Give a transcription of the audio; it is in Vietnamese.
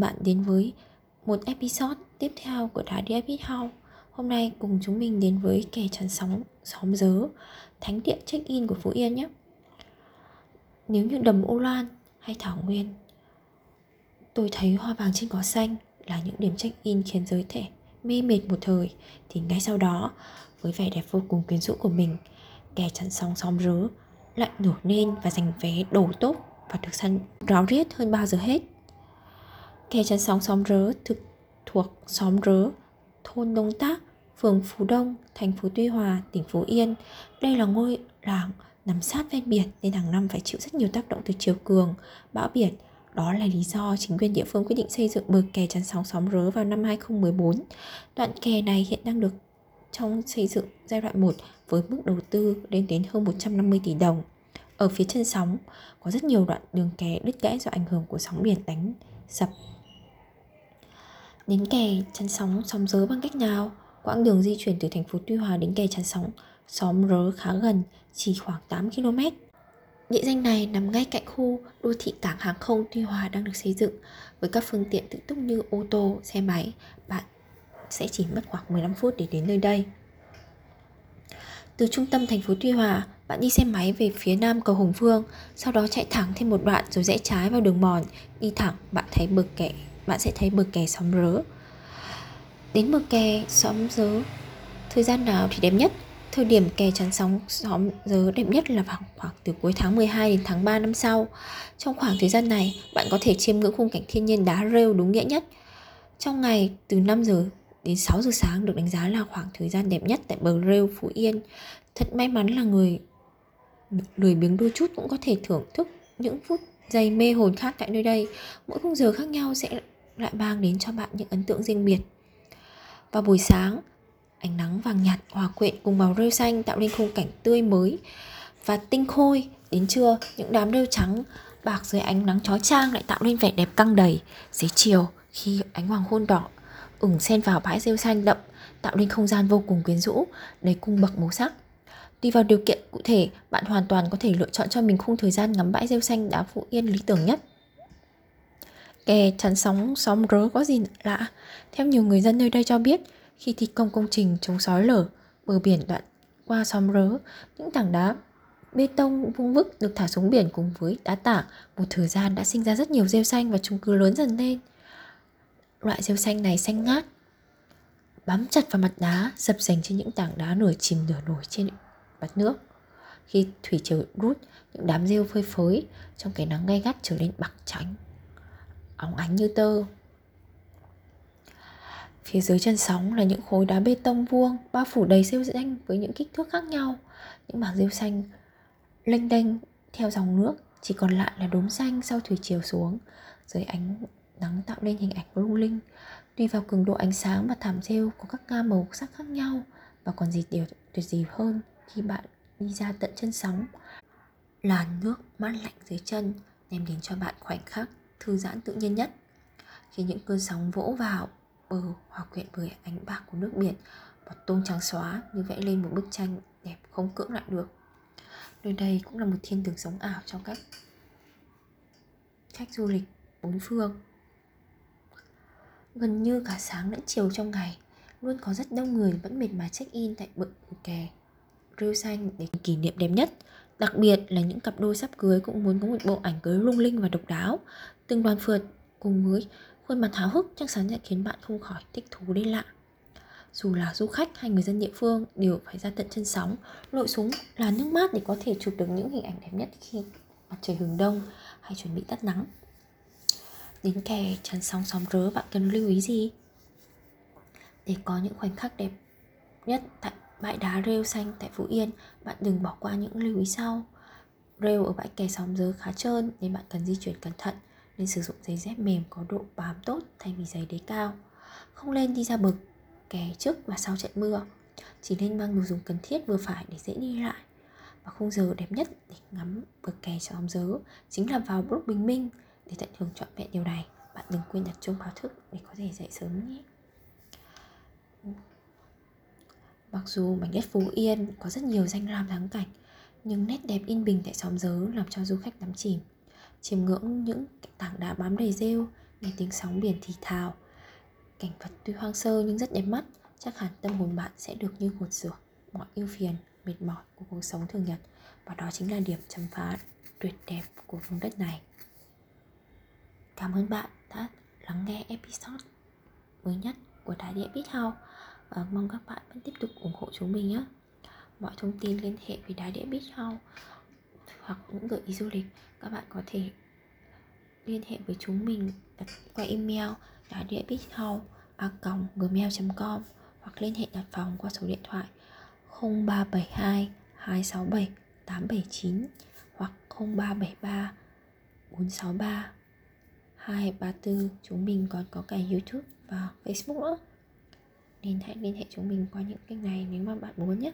bạn đến với một episode tiếp theo của Đá Đĩa Beat House. Hôm nay cùng chúng mình đến với kè chắn sóng, xóm dớ, Thánh địa check-in của Phú Yên nhé. Nếu như đầm Ô Loan hay Thảo Nguyên, Tôi thấy hoa vàng trên cỏ xanh là những điểm check-in khiến giới trẻ mê mệt một thời. Thì ngay sau đó, với vẻ đẹp vô cùng quyến rũ của mình Kè chắn sóng xóm rớ lại nổi lên và giành vé đầu tốt và được săn ráo riết hơn bao giờ hết. Kè chắn sóng xóm rớ thực thuộc xóm rớ, thôn Đông Tác, phường Phú Đông, thành phố Tuy Hòa, tỉnh Phú Yên. Đây là ngôi làng nằm sát ven biển nên hàng năm phải chịu rất nhiều tác động từ chiều cường, bão biển. Đó là lý do chính quyền địa phương quyết định xây dựng bờ kè chắn sóng xóm rớ vào năm 2014. Đoạn kè này hiện đang được trong xây dựng giai đoạn 1 với mức đầu tư lên đến hơn 150 tỷ đồng. Ở phía chân sóng có rất nhiều đoạn đường kè đứt gãy do ảnh hưởng của sóng biển đánh sập Đến kè chắn sóng xóm rớ bằng cách nào? Quãng đường di chuyển từ thành phố Tuy Hòa đến kè chắn sóng xóm rớ khá gần, chỉ khoảng 8 km. Địa danh này nằm ngay cạnh khu đô thị cảng hàng không Tuy Hòa đang được xây dựng với các phương tiện tự túc như ô tô, xe máy. Bạn sẽ chỉ mất khoảng 15 phút để đến nơi đây. Từ trung tâm thành phố Tuy Hòa, bạn đi xe máy về phía nam cầu Hồng Phương, sau đó chạy thẳng thêm một đoạn rồi rẽ trái vào đường mòn, đi thẳng bạn thấy bờ kè bạn sẽ thấy bờ kè xóm rớ. Đến bờ kè xóm rớ, thời gian nào thì đẹp nhất? Thời điểm kè chắn sóng xóm rớ đẹp nhất là vào khoảng từ cuối tháng 12 đến tháng 3 năm sau. Trong khoảng thời gian này, bạn có thể chiêm ngưỡng khung cảnh thiên nhiên đá rêu đúng nghĩa nhất. Trong ngày, từ 5 giờ đến 6 giờ sáng được đánh giá là khoảng thời gian đẹp nhất tại bờ rêu Phú Yên. Thật may mắn là người, lười biếng đôi chút cũng có thể thưởng thức những phút giây mê hồn khác tại nơi đây. Mỗi khung giờ khác nhau sẽ lại mang đến cho bạn những ấn tượng riêng biệt. Vào buổi sáng, ánh nắng vàng nhạt hòa quyện cùng màu rêu xanh tạo nên khung cảnh tươi mới và tinh khôi. Đến trưa, những đám rêu trắng bạc dưới ánh nắng chói chang lại tạo nên vẻ đẹp căng đầy. Dưới chiều, khi ánh hoàng hôn đỏ ửng xen vào bãi rêu xanh đậm, tạo nên không gian vô cùng quyến rũ, đầy cung bậc màu sắc. Tùy vào điều kiện cụ thể, bạn hoàn toàn có thể lựa chọn cho mình khung thời gian ngắm bãi rêu xanh đá Phú Yên lý tưởng nhất. Kè, chắn sóng, xóm rớ có gì lạ? Theo nhiều người dân nơi đây cho biết, Khi thi công công trình chống sói lở, Bờ biển đoạn qua xóm rớ, Những tảng đá bê tông vung vức được thả xuống biển cùng với đá tảng Một thời gian đã sinh ra rất nhiều rêu xanh và chung cư lớn dần lên. Loại rêu xanh này xanh ngát, Bám chặt vào mặt đá Dập dành trên những tảng đá nửa chìm nửa nổi trên mặt nước. Khi thủy chiều rút, Những đám rêu phơi phới Trong cái nắng gay gắt trở nên bạc trắng óng ánh như tơ Phía dưới chân sóng là những khối đá bê tông vuông, bao phủ đầy rêu xanh với những kích thước khác nhau. Những mảng rêu xanh lênh đênh theo dòng nước, chỉ còn lại là đốm xanh sau thủy chiều xuống, dưới ánh nắng tạo nên hình ảnh lung linh. Tùy vào cường độ ánh sáng và thảm rêu có các ga màu sắc khác nhau và còn gì điều tuyệt gì hơn khi bạn đi ra tận chân sóng. Làn nước mát lạnh dưới chân, đem đến cho bạn khoảnh khắc thư giãn tự nhiên nhất. Khi những cơn sóng vỗ vào bờ hòa quyện với ánh bạc của nước biển, một tôm trắng xóa như vẽ lên một bức tranh đẹp không cưỡng lại được. Nơi đây cũng là một thiên đường sống ảo cho các khách du lịch bốn phương. Gần như cả sáng lẫn chiều trong ngày, luôn có rất đông người vẫn mệt mài check in tại bờ kè rêu xanh để kỷ niệm đẹp nhất. Đặc biệt là những cặp đôi sắp cưới cũng muốn có một bộ ảnh cưới lung linh và độc đáo Từng đoàn phượt cùng với khuôn mặt háo hức chắc chắn sẽ khiến bạn không khỏi thích thú đến lạ. Dù là du khách hay người dân địa phương đều phải ra tận chân sóng lội xuống là nước mát để có thể chụp được những hình ảnh đẹp nhất khi mặt trời hướng đông hay chuẩn bị tắt nắng. Đến kè chắn sóng sóng rớ bạn cần lưu ý gì? Để có những khoảnh khắc đẹp nhất tại bãi đá rêu xanh tại Phú Yên, bạn đừng bỏ qua những lưu ý sau. Rêu ở bãi kè sóng dớ khá trơn nên bạn cần di chuyển cẩn thận nên sử dụng giày dép mềm có độ bám tốt thay vì giày đế cao. Không nên đi ra bực kè trước và sau trận mưa. Chỉ nên mang đồ dùng cần thiết vừa phải để dễ đi lại. Và khung giờ đẹp nhất để ngắm bực kè sóng dớ chính là vào lúc bình minh, để tận hưởng trọn vẹn điều này. Bạn đừng quên đặt chuông báo thức để có thể dậy sớm nhé. Mặc dù mảnh đất Phú Yên có rất nhiều danh lam thắng cảnh, Nhưng nét đẹp in bình tại xóm dớ làm cho du khách đắm chìm Chiêm ngưỡng những tảng đá bám đầy rêu nghe tiếng sóng biển thì thào. Cảnh vật tuy hoang sơ nhưng rất đẹp mắt, chắc hẳn tâm hồn bạn sẽ được như gột rửa mọi ưu phiền, mệt mỏi của cuộc sống thường nhật và đó chính là điểm chấm phá tuyệt đẹp của vùng đất này. Cảm ơn bạn đã lắng nghe episode mới nhất của Đại Địa biết House và mong các bạn vẫn tiếp tục ủng hộ chúng mình nhé. Mọi thông tin liên hệ với Đại Địa biết House hoặc những gợi ý du lịch, các bạn có thể liên hệ với chúng mình qua email đá địa beach house gmail com hoặc liên hệ đặt phòng qua số điện thoại 0372 267 879 hoặc 0373 463 234 chúng mình còn có cả YouTube và Facebook nữa. Nên hãy liên hệ chúng mình qua những kênh này nếu mà bạn muốn nhé.